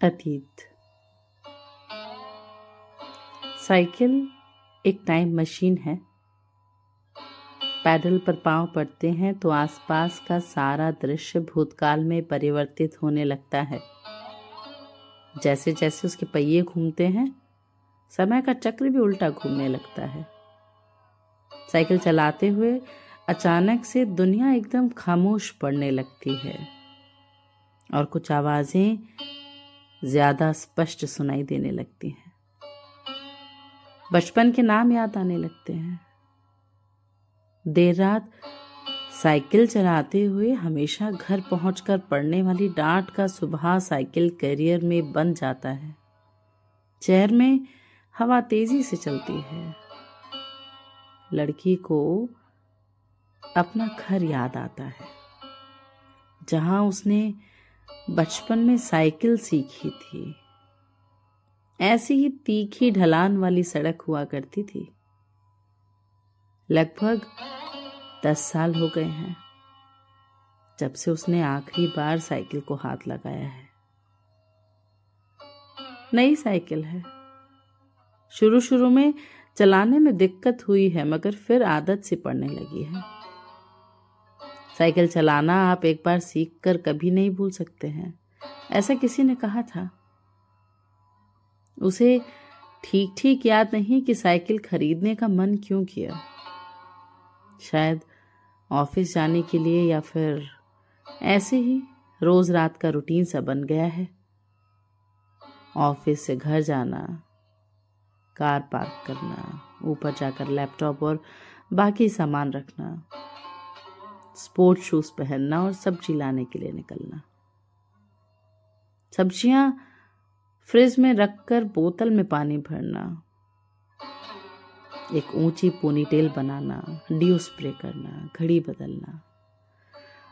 अतीत। साइकिल एक time machine है। पैडल पर पाँव पड़ते हैं तो आसपास का सारा दृश्य भूतकाल में परिवर्तित होने लगता है। जैसे जैसे उसके पहिए घूमते हैं, समय का चक्र भी उल्टा घूमने लगता है। साइकिल चलाते हुए अचानक से दुनिया एकदम खामोश पड़ने लगती है। और कुछ आवाज़ें ज़्यादा स्पष्ट सुनाई देने लगती हैं। बचपन के नाम याद आने लगते हैं। देर रात साइकिल चलाते हुए हमेशा घर पहुंचकर पड़ने वाली डांट का सुबह साइकिल करियर में बन जाता है। चेहर में हवा तेज़ी से चलती है। लड़की को अपना घर याद आता है, जहाँ उसने बचपन में साइकिल सीखी थी। ऐसी ही तीखी ढलान वाली सड़क हुआ करती थी। लगभग दस साल हो गए हैं, जब से उसने आखिरी बार साइकिल को हाथ लगाया है। नई साइकिल है। शुरू शुरू में चलाने में दिक्कत हुई है, मगर फिर आदत से पड़ने लगी है। साइकिल चलाना आप एक बार सीख कर कभी नहीं भूल सकते हैं। ऐसा किसी ने कहा था? उसे ठीक ठीक याद नहीं कि साइकिल खरीदने का मन क्यों किया? शायद ऑफ़िस जाने के लिए या फिर ऐसे ही रोज रात का रूटीन सा बन गया है। ऑफ़िस से घर जाना, कार पार्क करना, ऊपर जाकर लैपटॉप और बाकी सामान रखना स्पोर्ट्स शूज़ पहनना और सब्ज़ी लाने के लिए निकलना। सब्ज़ियाँ फ्रिज में रखकर बोतल में पानी भरना, एक ऊँची पोनीटेल बनाना डियो स्प्रे करना, घड़ी बदलना।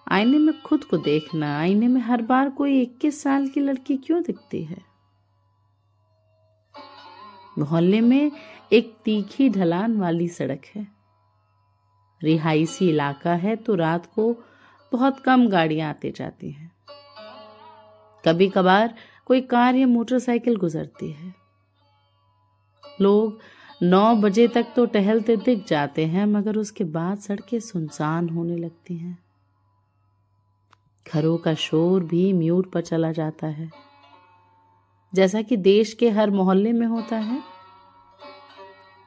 आईने में खुद को देखना, आईने में हर बार कोई 21 साल की लड़की क्यों दिखती है? मोहल्ले में एक तीखी ढलान वाली सड़क है। रिहायशी इलाका है तो रात को बहुत कम गाड़ियाँ आती जाती हैं। कभी कभार कोई कार या मोटरसाइकिल गुजरती है। लोग नौ बजे तक तो टहलते दिख जाते हैं, मगर उसके बाद सड़कें सुनसान होने लगती हैं। घरों का शोर भी म्यूट पर चला जाता है। जैसा कि देश के हर मोहल्ले में होता है।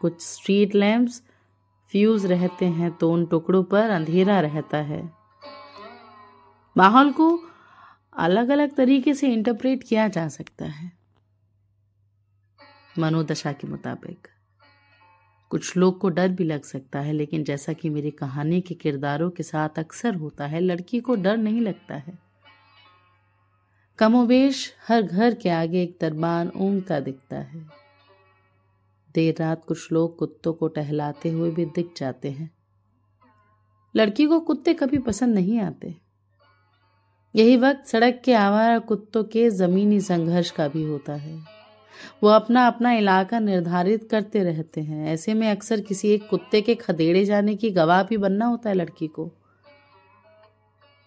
कुछ स्ट्रीट लैंप्स फ्यूज रहते हैं तो उन टुकड़ों पर अंधेरा रहता है। माहौल को अलग अलग तरीके से इंटरप्रेट किया जा सकता है। मनोदशा के मुताबिक, कुछ लोग को डर भी लग सकता है, लेकिन जैसा कि मेरी कहानी के किरदारों के साथ अक्सर होता है, लड़की को डर नहीं लगता है। कमोवेश हर घर के आगे एक दरबान ऊंगता दिखता है। देर रात कुछ लोग कुत्तों को टहलाते हुए भी दिख जाते हैं। लड़की को कुत्ते कभी पसंद नहीं आते। यही वक्त सड़क के आवारा कुत्तों के जमीनी संघर्ष का भी होता है। वो अपना अपना इलाका निर्धारित करते रहते हैं। ऐसे में अक्सर किसी एक कुत्ते के खदेड़े जाने की गवाह भी बनना होता है लड़की को।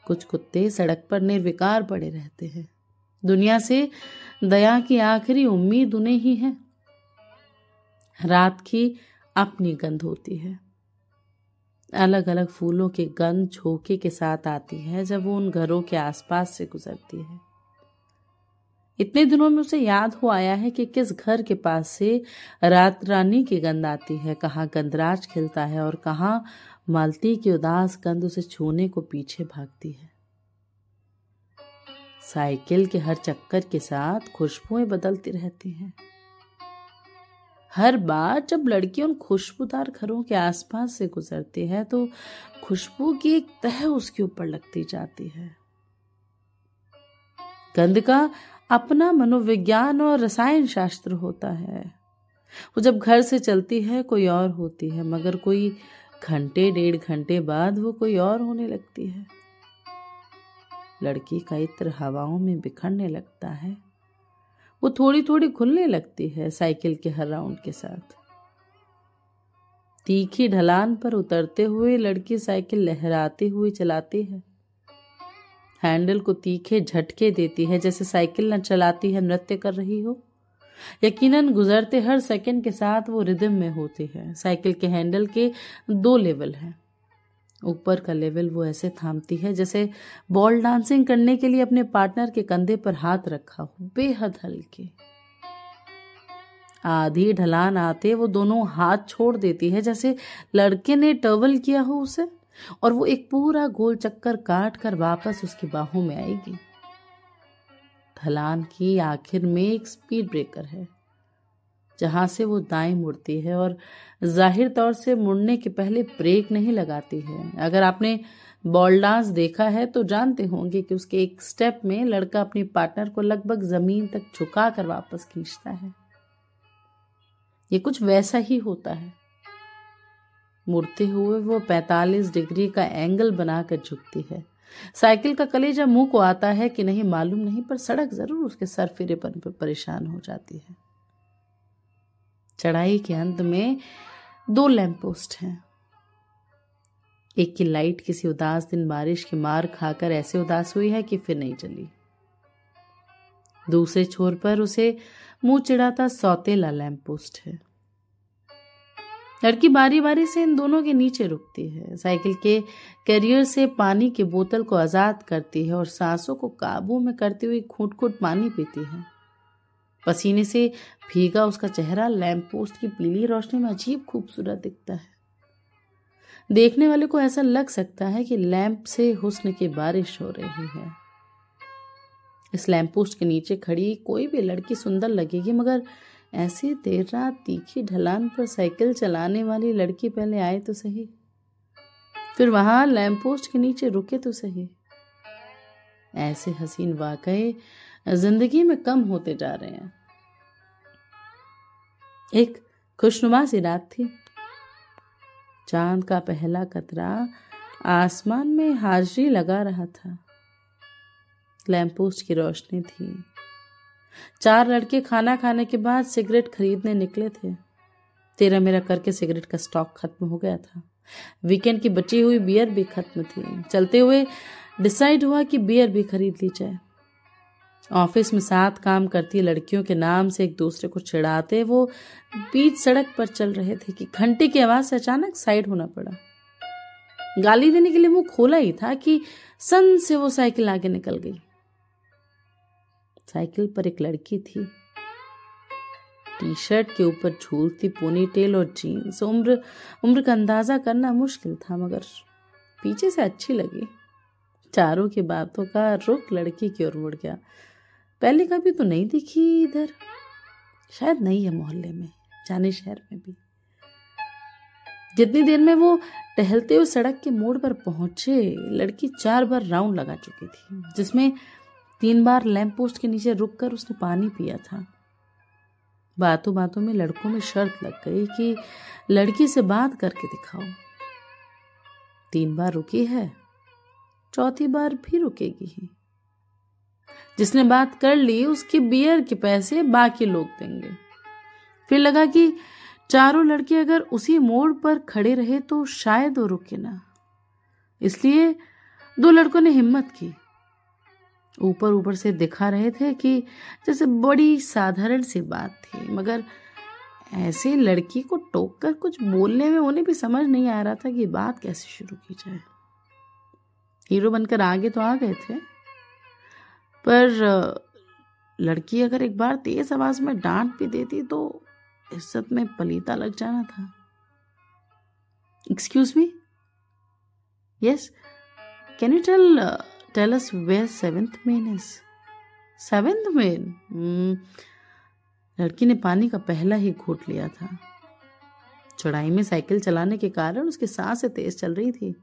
कुछ कुत्ते सड़क पर निर्विकार पड़े रहते हैं। दुनिया से दया की आखिरी उम्मीद उन्हें ही है। रात की अपनी गंध होती है। अलग अलग फूलों की गंध झोंके के साथ आती है जब वो उन घरों के आसपास से गुजरती है। इतने दिनों में उसे याद हो आया है कि किस घर के पास से रात रानी की गंध आती है, कहाँ गंधराज खिलता है और कहाँ मालती की उदास गंध उसे छूने को पीछे भागती है। साइकिल के हर चक्कर के साथ खुशबुएँ बदलती रहती हैं। हर बार जब लड़की उन खुशबूदार घरों के आसपास से गुजरती है तो खुशबू की एक तह उसके ऊपर लगती जाती है। गंध का अपना मनोविज्ञान और रसायन शास्त्र होता है। वो जब घर से चलती है, कोई और होती है, मगर कोई घंटे, डेढ़ घंटे बाद वो कोई और होने लगती है। लड़की का इत्र हवाओं में बिखरने लगता है। वो थोड़ी थोड़ी खुलने लगती है साइकिल के हर राउंड के साथ। तीखी ढलान पर उतरते हुए लड़की साइकिल लहराती हुई चलाती है। हैंडल को तीखे झटके देती है जैसे साइकिल न चलाती है, नृत्य कर रही हो। यकीनन गुजरते हर सेकंड के साथ वो रिदम में होती है। साइकिल के हैंडल के दो लेवल हैं। ऊपर का लेवल वो ऐसे थामती है जैसे बॉल डांसिंग करने के लिए अपने पार्टनर के कंधे पर हाथ रखा हो, बेहद हल्के। आधी ढलान आते वो दोनों हाथ छोड़ देती है, जैसे लड़के ने टर्वल किया हो उसे, और वो एक पूरा गोल चक्कर काट कर वापस उसकी बाहों में आएगी। ढलान की आखिर में एक स्पीड ब्रेकर है। जहाँ से वो दाएँ मुड़ती है और ज़ाहिर तौर से मुड़ने के पहले ब्रेक नहीं लगाती है। अगर आपने बॉल डांस देखा है तो जानते होंगे कि उसके एक स्टेप में लड़का अपने पार्टनर को लगभग ज़मीन तक झुका कर वापस खींचता है। ये कुछ वैसा ही होता है। मुड़ते हुए वो 45 डिग्री का एंगल बनाकर झुकती है। साइकिल का कलेजा मुँह को आता है कि नहीं मालूम नहीं, पर सड़क ज़रूर उसके सर पर परेशान हो जाती है। चढ़ाई के अंत में दो लैंप पोस्ट हैं। एक की लाइट किसी उदास दिन बारिश की मार खाकर ऐसे उदास हुई है कि फिर नहीं चली। दूसरे छोर पर उसे मुँह चिड़ाता सौतेला लैंप पोस्ट है। लड़की बारी बारी से इन दोनों के नीचे रुकती है। साइकिल के कैरियर से पानी की बोतल को आज़ाद करती है और सांसों को काबू में करती हुई खूट खूट पानी पीती है। पसीने से भीगा उसका चेहरा लैंप पोस्ट की पीली रोशनी में अजीब खूबसूरत दिखता है। देखने वाले को ऐसा लग सकता है कि लैंप से हुस्न की बारिश हो रही है। इस लैंप पोस्ट के नीचे खड़ी कोई भी लड़की सुंदर लगेगी, मगर ऐसी देर रात तीखी ढलान पर साइकिल चलाने वाली लड़की पहले आए तो सही। फिर वहाँ लैंप पोस्ट के नीचे रुके तो सही। ऐसे हसीन वाकई ज़िंदगी में कम होते जा रहे हैं। एक खुशनुमा सी रात थी। चाँद का पहला कतरा आसमान में हाजरी लगा रहा था। लैंपोस्ट की रोशनी थी। चार लड़के खाना खाने के बाद सिगरेट खरीदने निकले थे। तेरा मेरा करके सिगरेट का स्टॉक खत्म हो गया था। वीकेंड की बची हुई बियर भी खत्म थी। चलते हुए डिसाइड हुआ कि बियर भी खरीद ली जाए। ऑफ़िस में साथ काम करती लड़कियों के नाम से एक दूसरे को चिढ़ाते, वो बीच सड़क पर चल रहे थे कि घंटे की आवाज़ से अचानक साइड होना पड़ा। गाली देने के लिए मुँह खोला ही था कि सन से वो साइकिल आगे निकल गई। साइकिल पर एक लड़की थी। टी शर्ट के ऊपर झूलती पोनी टेल और जीन्स। उम्र उम्र का अंदाज़ा करना मुश्किल था, मगर पीछे से अच्छी लगी। चारों की बातों का रुख लड़की की ओर मुड़ गया। पहले कभी तो नहीं दिखी इधर। शायद नहीं है मोहल्ले में, जाने शहर में भी। जितनी देर में वो टहलते हुए सड़क के मोड़ पर पहुँचे, लड़की चार बार राउंड लगा चुकी थी, जिसमें तीन बार लैंप पोस्ट के नीचे रुककर उसने पानी पिया था। बातों बातों में लड़कों में शर्त लग गई कि लड़की से बात करके दिखाओ। तीन बार रुकी है, चौथी बार भी रुकेगी ही। जिसने बात कर ली उसके बियर के पैसे बाकी लोग देंगे। फिर लगा कि चारों लड़के अगर उसी मोड़ पर खड़े रहे तो शायद वो रुके ना। इसलिए दो लड़कों ने हिम्मत की। ऊपर ऊपर से दिखा रहे थे कि जैसे बड़ी साधारण सी बात थी, मगर ऐसे लड़की को टोक कर कुछ बोलने में उन्हें भी समझ नहीं आ रहा था कि बात कैसे शुरू की जाए। हीरो बनकर आगे तो आ गए थे। पर लड़की अगर एक बार तेज आवाज़ में डांट भी देती तो इज़्ज़त में पलीता लग जाना था। Excuse me yes can you tell tell us where seventh main is seventh main लड़की ने पानी का पहला ही घूट लिया था। चढ़ाई में साइकिल चलाने के कारण उसकी साँसें तेज चल रही थी।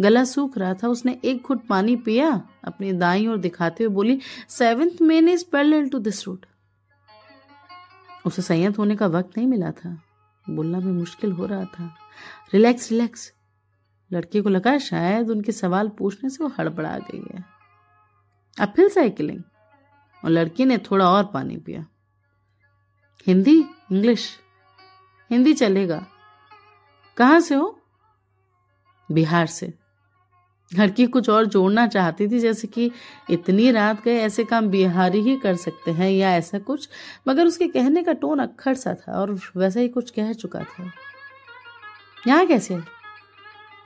गला सूख रहा था। उसने एक घुट पानी पिया, अपनी दाई और दिखाते हुए बोली seventh main is parallel to this route उसे संयत होने का वक्त नहीं मिला था। बोलना भी मुश्किल हो रहा था। रिलैक्स रिलैक्स लड़के को लगा शायद उनके सवाल पूछने से वो हड़बड़ा गई है। अब फिर साइकिलिंग और लड़की ने थोड़ा और पानी पिया। हिंदी? इंग्लिश हिंदी चलेगा। कहाँ से हो? बिहार से। लड़की कुछ और जोड़ना चाहती थी, जैसे कि इतनी रात गए, ऐसे काम बिहारी ही कर सकते हैं या ऐसा कुछ, मगर उसके कहने का टोन अक्खड़ सा था और वैसा ही कुछ कह चुका था। यहाँ कैसे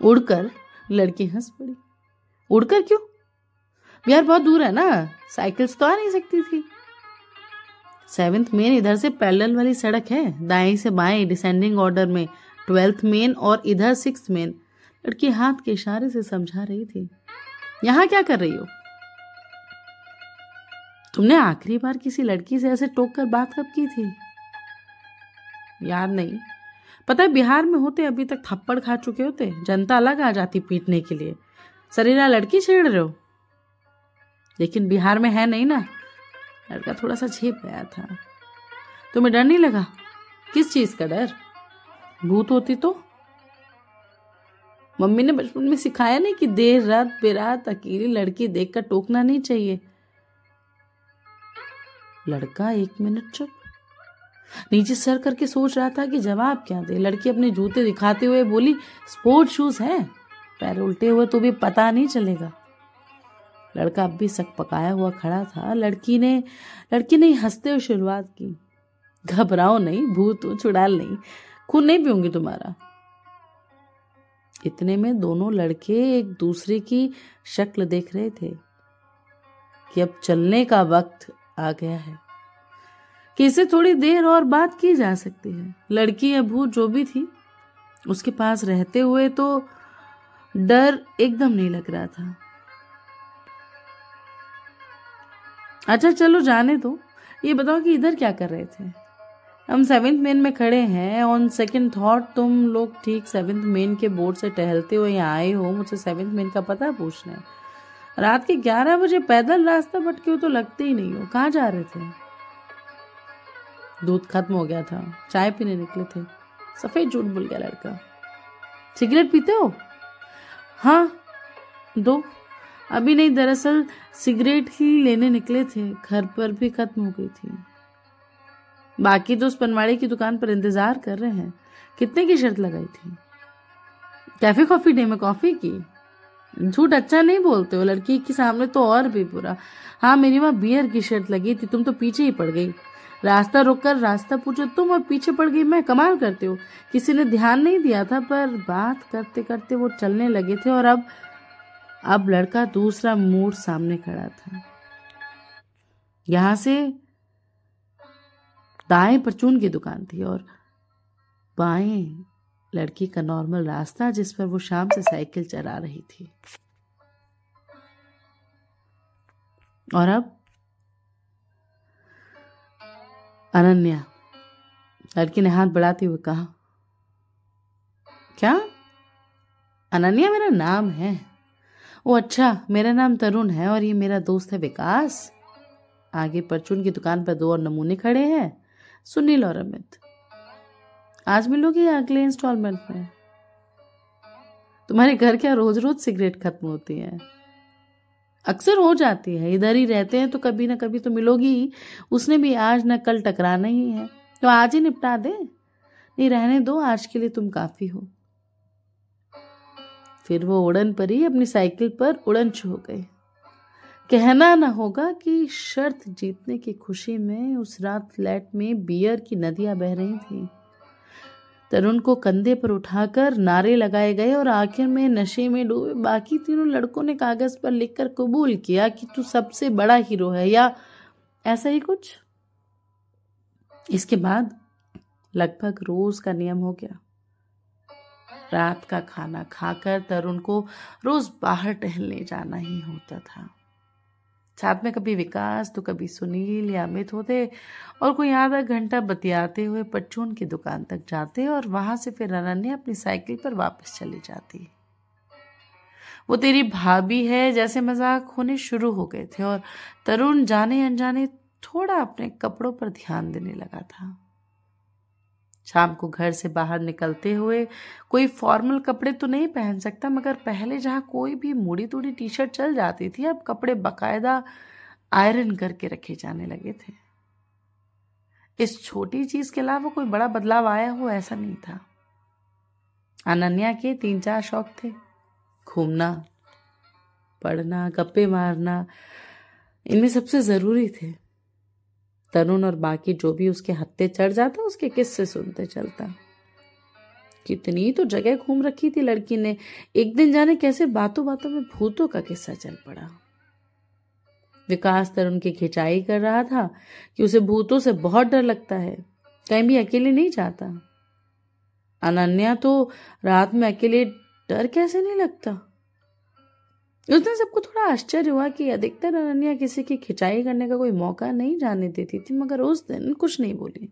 उड़कर लड़की हंस पड़ी। उड़कर क्यों? बिहार बहुत दूर है ना, साइकिल्स तो आ नहीं सकती थी। सेवेंथ मेन इधर से पैरेलल वाली सड़क है दाएँ से बाएँ डिसेंडिंग ऑर्डर में ट्वेल्थ मेन और इधर सिक्स मेन। लड़की हाथ के इशारे से समझा रही थी। यहाँ क्या कर रही हो? तुमने आखिरी बार किसी लड़की से ऐसे टोक कर बात कब की थी? याद नहीं। पता है, बिहार में होते अभी तक थप्पड़ खा चुके होते, जनता अलग आ जाती पीटने के लिए। सरीरा लड़की छेड़ रहे हो? लेकिन बिहार में है नहीं ना। लड़का थोड़ा सा झेप गया था। तुम्हें डर नहीं लगा? किस चीज़ का डर? भूत होती तो? मम्मी ने बचपन में सिखाया नहीं कि देर रात बेरात अकेली लड़की देखकर टोकना नहीं चाहिए। लड़का, एक मिनट, चुप। नीचे सर करके सोच रहा था कि जवाब क्या दे। लड़की अपने जूते दिखाते हुए बोली, स्पोर्ट शूज़ हैं? पैर उल्टे हुए तो भी पता नहीं चलेगा। लड़का अब भी सक पकाया हुआ खड़ा था। लड़की ने लड़की ने हँसते हुए शुरुआत की। घबराओ नहीं, भूत चुड़ैल नहीं। खून नहीं पीऊँगी तुम्हारा। इतने में दोनों लड़के एक दूसरे की शक्ल देख रहे थे कि अब चलने का वक्त आ गया है, कि इसे थोड़ी देर और बात की जा सकती है। लड़की या भूत जो भी थी, उसके पास रहते हुए तो डर एकदम नहीं लग रहा था। अच्छा चलो जाने दो। ये बताओ कि इधर क्या कर रहे थे? हम सेवेंथ मेन में खड़े हैं। ऑन सेकेंड थॉट तुम लोग ठीक सेवेंथ मेन के बोर्ड से टहलते हुए यहाँ आए हो। मुझसे सेवेंथ मेन का पता पूछना है। रात के ग्यारह बजे पैदल रास्ता भटके हो तो लगते ही नहीं हो। कहाँ जा रहे थे? दूध खत्म हो गया था। चाय पीने निकले थे। सफ़ेद झूठ बोल गया लड़का। सिगरेट पीते हो? हाँ दो। अभी नहीं, दरअसल सिगरेट ही लेने निकले थे। घर पर भी खत्म हो गई थी। बाकी तो उस पनवाड़ी की दुकान पर इंतज़ार कर रहे हैं। कितने की शर्त लगाई थी? कैफ़े कॉफ़ी डे में कॉफ़ी की? झूठ अच्छा नहीं बोलते हो, लड़की के सामने तो और भी बुरा। हाँ मेरी वहाँ बियर की शर्त लगी थी, तुम तो पीछे ही पड़ गई। रास्ता रोककर रास्ता पूछो, तुम और पीछे पड़ गई, मैं कमाल करते हो। किसी ने ध्यान नहीं दिया था, पर बात करते करते वो चलने लगे थे और अब अब लड़का दूसरा मोड़ सामने खड़ा था। यहाँ से दाएँ परचून की दुकान थी और बाएँ लड़की का नॉर्मल रास्ता जिस पर वो शाम से साइकिल चला रही थी। और अब अनन्या, लड़की ने हाथ बढ़ाते हुए कहा, क्या? अनन्या मेरा नाम है? ओ अच्छा मेरा नाम तरुण है और ये मेरा दोस्त है विकास। आगे परचून की दुकान पर दो और नमूने खड़े हैं। सुनील और अमित आज मिलोगे या अगले इंस्टॉलमेंट में? तुम्हारे घर क्या रोज रोज सिगरेट खत्म होती है? अक्सर हो जाती है, इधर ही रहते हैं तो कभी ना कभी तो मिलोगी उसने भी आज ना कल टकराना ही है। तो आज ही निपटा दे? नहीं, रहने दो, आज के लिए तुम काफ़ी हो। फिर वो उड़न परी अपनी साइकिल पर उड़न छू गए कहना न होगा कि शर्त जीतने की खुशी में उस रात फ्लैट में बियर की नदियाँ बह रही थी। तरुण को कंधे पर उठाकर नारे लगाए गए और आखिर में नशे में डूबे बाकी तीनों लड़कों ने कागज़ पर लिखकर कबूल किया कि तू सबसे बड़ा हीरो है, या ऐसा ही कुछ? इसके बाद लगभग रोज का नियम हो गया। रात का खाना खाकर तरुण को रोज बाहर टहलने जाना ही होता था। साथ में कभी विकास तो कभी सुनील या अमित होते और कोई आधा घंटा बतियाते हुए परचून की दुकान तक जाते और वहाँ से फिर अनन्या अपनी साइकिल पर वापस चली जाती। वो तेरी भाभी है, जैसे मज़ाक होने शुरू हो गए थे और तरुण जाने अनजाने थोड़ा अपने कपड़ों पर ध्यान देने लगा था। शाम को घर से बाहर निकलते हुए, कोई फॉर्मल कपड़े तो नहीं पहन सकता, मगर पहले जहाँ कोई भी मुड़ी तुड़ी टी शर्ट चल जाती थी, अब कपड़े बकायदा आयरन करके रखे जाने लगे थे। इस छोटी चीज़ के अलावा कोई बड़ा बदलाव आया हो, ऐसा नहीं था। अनन्या के तीन चार शौक थे। घूमना, पढ़ना, गप्पे मारना, इनमें सबसे ज़रूरी थे। तरुण और बाकी जो भी उसके हत्ते चढ़ जाता, उसके किस्से सुनते चलता। कितनी तो जगह घूम रखी थी लड़की ने। एक दिन जाने कैसे बातों बातों में भूतों का किस्सा चल पड़ा। विकास तरुण की खिंचाई कर रहा था कि उसे भूतों से बहुत डर लगता है। कहीं भी अकेले नहीं जाता। अनन्या तो रात में अकेले डर कैसे नहीं लगता? उस दिन सबको थोड़ा आश्चर्य हुआ कि अधिकतर अनन्या किसी की खिंचाई करने का कोई मौका नहीं जाने देती थी, मगर उस दिन कुछ नहीं बोली।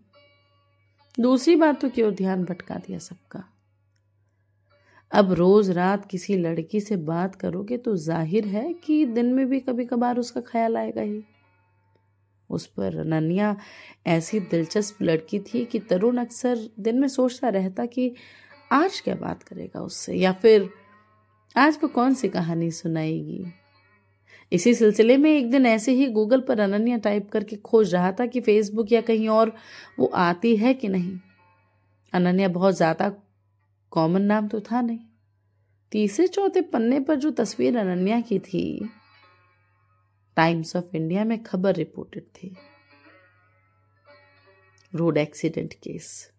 दूसरी बातों की ओर ध्यान भटका दिया सबका। अब रोज रात किसी लड़की से बात करोगे तो ज़ाहिर है कि दिन में भी कभी कभार उसका ख्याल आएगा ही। उस पर अनन्या ऐसी दिलचस्प लड़की थी कि तरुण अक्सर दिन में सोचता रहता कि आज क्या बात करेगा उससे, या फिर आज को कौन सी कहानी सुनाएगी? इसी सिलसिले में एक दिन ऐसे ही गूगल पर अनन्या टाइप करके खोज रहा था कि फेसबुक या कहीं और वो आती है कि नहीं। अनन्या बहुत ज़्यादा कॉमन नाम तो था नहीं। तीसरे चौथे पन्ने पर जो तस्वीर अनन्या की थी टाइम्स ऑफ़ इंडिया में खबर रिपोर्टेड थी। Road accident case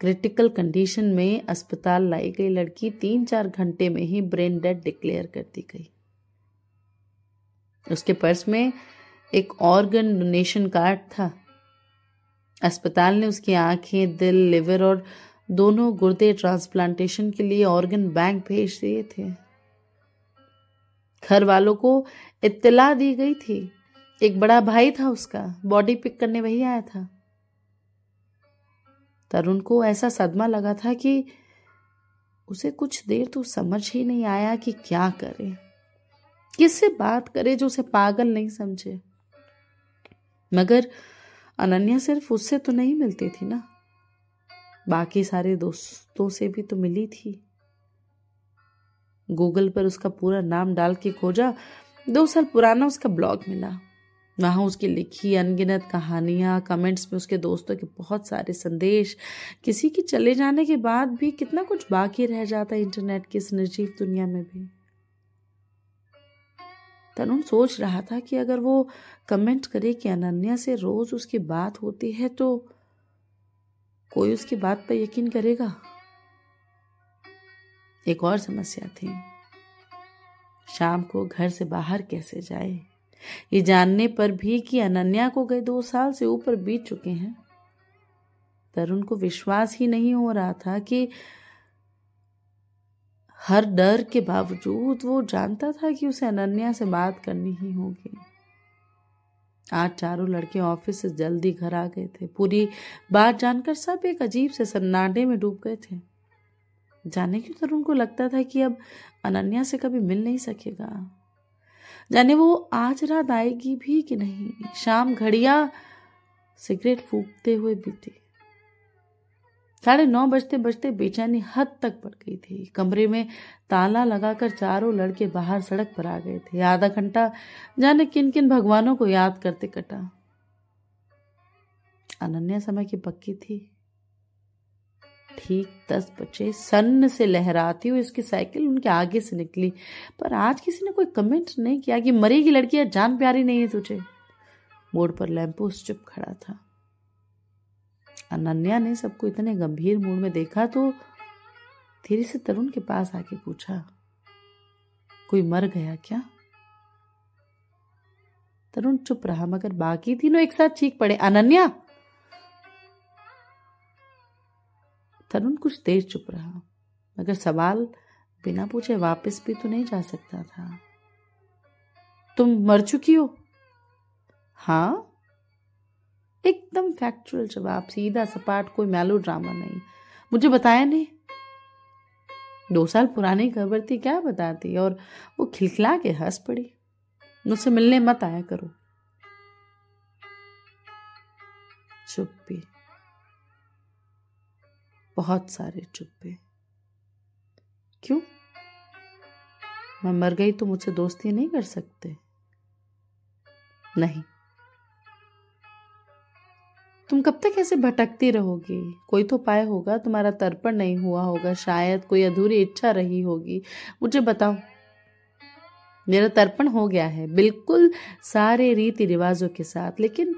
critical condition में अस्पताल लाई गई लड़की तीन चार घंटे में ही ब्रेन डेड डिक्लेयर कर दी गई। उसके पर्स में एक ऑर्गन डोनेशन कार्ड था। अस्पताल ने उसकी आँखें, दिल, लिवर और दोनों गुर्दे ट्रांसप्लांटेशन के लिए ऑर्गन बैंक भेज दिए थे। घर वालों को इत्तला दी गई थी। एक बड़ा भाई था उसका, बॉडी पिक करने वही आया था। तरुण को ऐसा सदमा लगा था कि उसे कुछ देर तो समझ ही नहीं आया कि क्या करे। किससे बात करे जो उसे पागल नहीं समझे? मगर अनन्या सिर्फ़ उससे तो नहीं मिलती थी ना। बाकी सारे दोस्तों से भी तो मिली थी। गूगल पर उसका पूरा नाम डाल के खोजा, दो साल पुराना उसका ब्लॉग मिला। वहाँ उसकी लिखी अनगिनत कहानियाँ कमेंट्स में उसके दोस्तों के बहुत सारे संदेश। किसी के चले जाने के बाद भी कितना कुछ बाकी रह जाता है इंटरनेट की इस निर्जीव दुनिया में भी। तरुण सोच रहा था कि अगर वो कमेंट करे कि अनन्या से रोज उसकी बात होती है तो कोई उसकी बात पर यकीन करेगा? एक और समस्या थी। शाम को घर से बाहर कैसे जाए? ये जानने पर भी कि अनन्या को गए दो साल से ऊपर बीत चुके हैं। तरुण को विश्वास ही नहीं हो रहा था कि हर डर के बावजूद वो जानता था कि उसे अनन्या से बात करनी ही होगी। आज चारों लड़के ऑफ़िस से जल्दी घर आ गए थे। पूरी बात जानकर सब एक अजीब से सन्नाटे में डूब गए थे। जाने क्यों तरुण को लगता था कि अब अनन्या से कभी मिल नहीं सकेगा? जाने वो आज रात आएगी भी कि नहीं। शाम घड़िया सिगरेट फूकते हुए बीती। साढ़े नौ बजते बजते बेचैनी हद तक पड़ गई थी। कमरे में ताला लगाकर चारों लड़के बाहर सड़क पर आ गए थे। आधा घंटा जाने किन किन भगवानों को याद करते कटा। अनन्या समय की पक्की थी। ठीक दस बजे सन्न से लहराती हुई उसकी साइकिल उनके आगे से निकली। पर आज किसी ने कोई कमेंट नहीं किया कि मरेगी लड़की जान प्यारी नहीं है तुझे। मोड़ पर लैंपोस चुप खड़ा था। अनन्या ने सबको इतने गंभीर मूड में देखा तो धीरे से तरुण के पास आके पूछा, कोई मर गया क्या? तरुण चुप रहा, मगर बाकी तीनों एक साथ चीख पड़े, अनन्या! तरुण कुछ देर चुप रहा, मगर सवाल बिना पूछे वापस भी तो नहीं जा सकता था। तुम मर चुकी हो? हाँ। एकदम फैक्चुअल जवाब, सीधा सपाट, कोई मैलो ड्रामा नहीं। मुझे बताया नहीं? दो साल पुरानी खबर थी, क्या बताती? और वो खिलखिला के हंस पड़ी। मुझसे मिलने मत आया करो। चुप्पी बहुत सारे चुप्पे क्यों? मैं मर गई तो मुझसे दोस्ती नहीं कर सकते। नहीं। तुम कब तक ऐसे भटकती रहोगी? कोई तो पाए होगा, तुम्हारा तर्पण नहीं हुआ होगा, शायद कोई अधूरी इच्छा रही होगी। मुझे बताओ। मेरा तर्पण हो गया है, बिल्कुल सारे रीति रिवाजों के साथ, लेकिन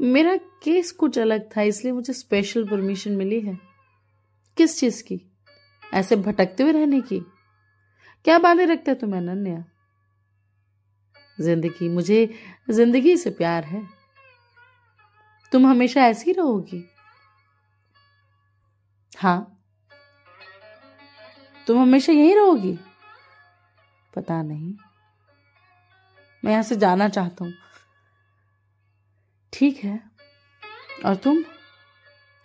मेरा केस कुछ अलग था, इसलिए मुझे स्पेशल परमिशन मिली है। किस चीज़ की? ऐसे भटकते हुए रहने की? क्या बांधे रखते तुम्हें अनन्या? ज़िंदगी, मुझे ज़िंदगी से प्यार है। तुम हमेशा ऐसी रहोगी। हाँ। तुम हमेशा यही रहोगी? पता नहीं। मैं यहाँ से जाना चाहता हूँ। ठीक है। और तुम?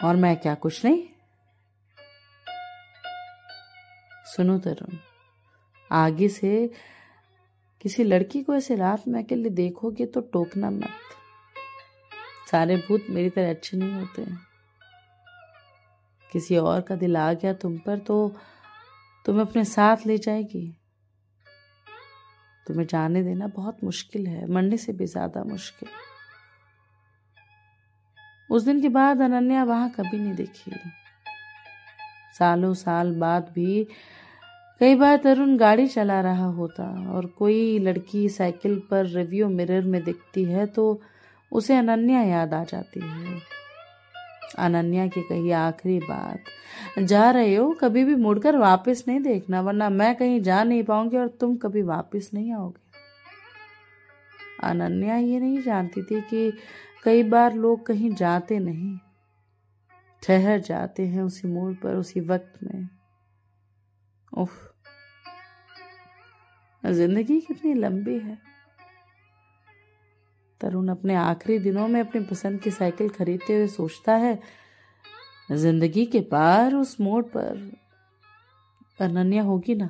और मैं क्या, कुछ नहीं? सुनो तरुण। आगे से किसी लड़की को ऐसे रात में अकेले देखोगे तो टोकना मत। सारे भूत मेरी तरह अच्छे नहीं होते। किसी और का दिल आ गया तुम पर तो तुम्हें अपने साथ ले जाएगी। तुम्हें जाने देना बहुत मुश्किल है, मरने से भी ज़्यादा मुश्किल। उस दिन के बाद अनन्या वहाँ कभी नहीं देखी। सालों साल बाद भी कई बार तरुण गाड़ी चला रहा होता और कोई लड़की साइकिल पर रिव्यू मिरर में दिखती है तो उसे अनन्या याद आ जाती है। अनन्या की कही आखिरी बात, जा रहे हो, कभी भी मुड़कर वापस नहीं देखना, वरना मैं कहीं जा नहीं पाऊँगी और तुम कभी वापस नहीं आओगे। अनन्या ये नहीं जानती थी कि कई बार लोग कहीं जाते नहीं, ठहर जाते हैं उसी मोड़ पर, उसी वक्त में। उफ ज़िंदगी कितनी लंबी है। तरुण अपने आखिरी दिनों में अपनी पसंद की साइकिल खरीदते हुए सोचता है, ज़िंदगी के पार उस मोड़ पर अनन्या होगी ना?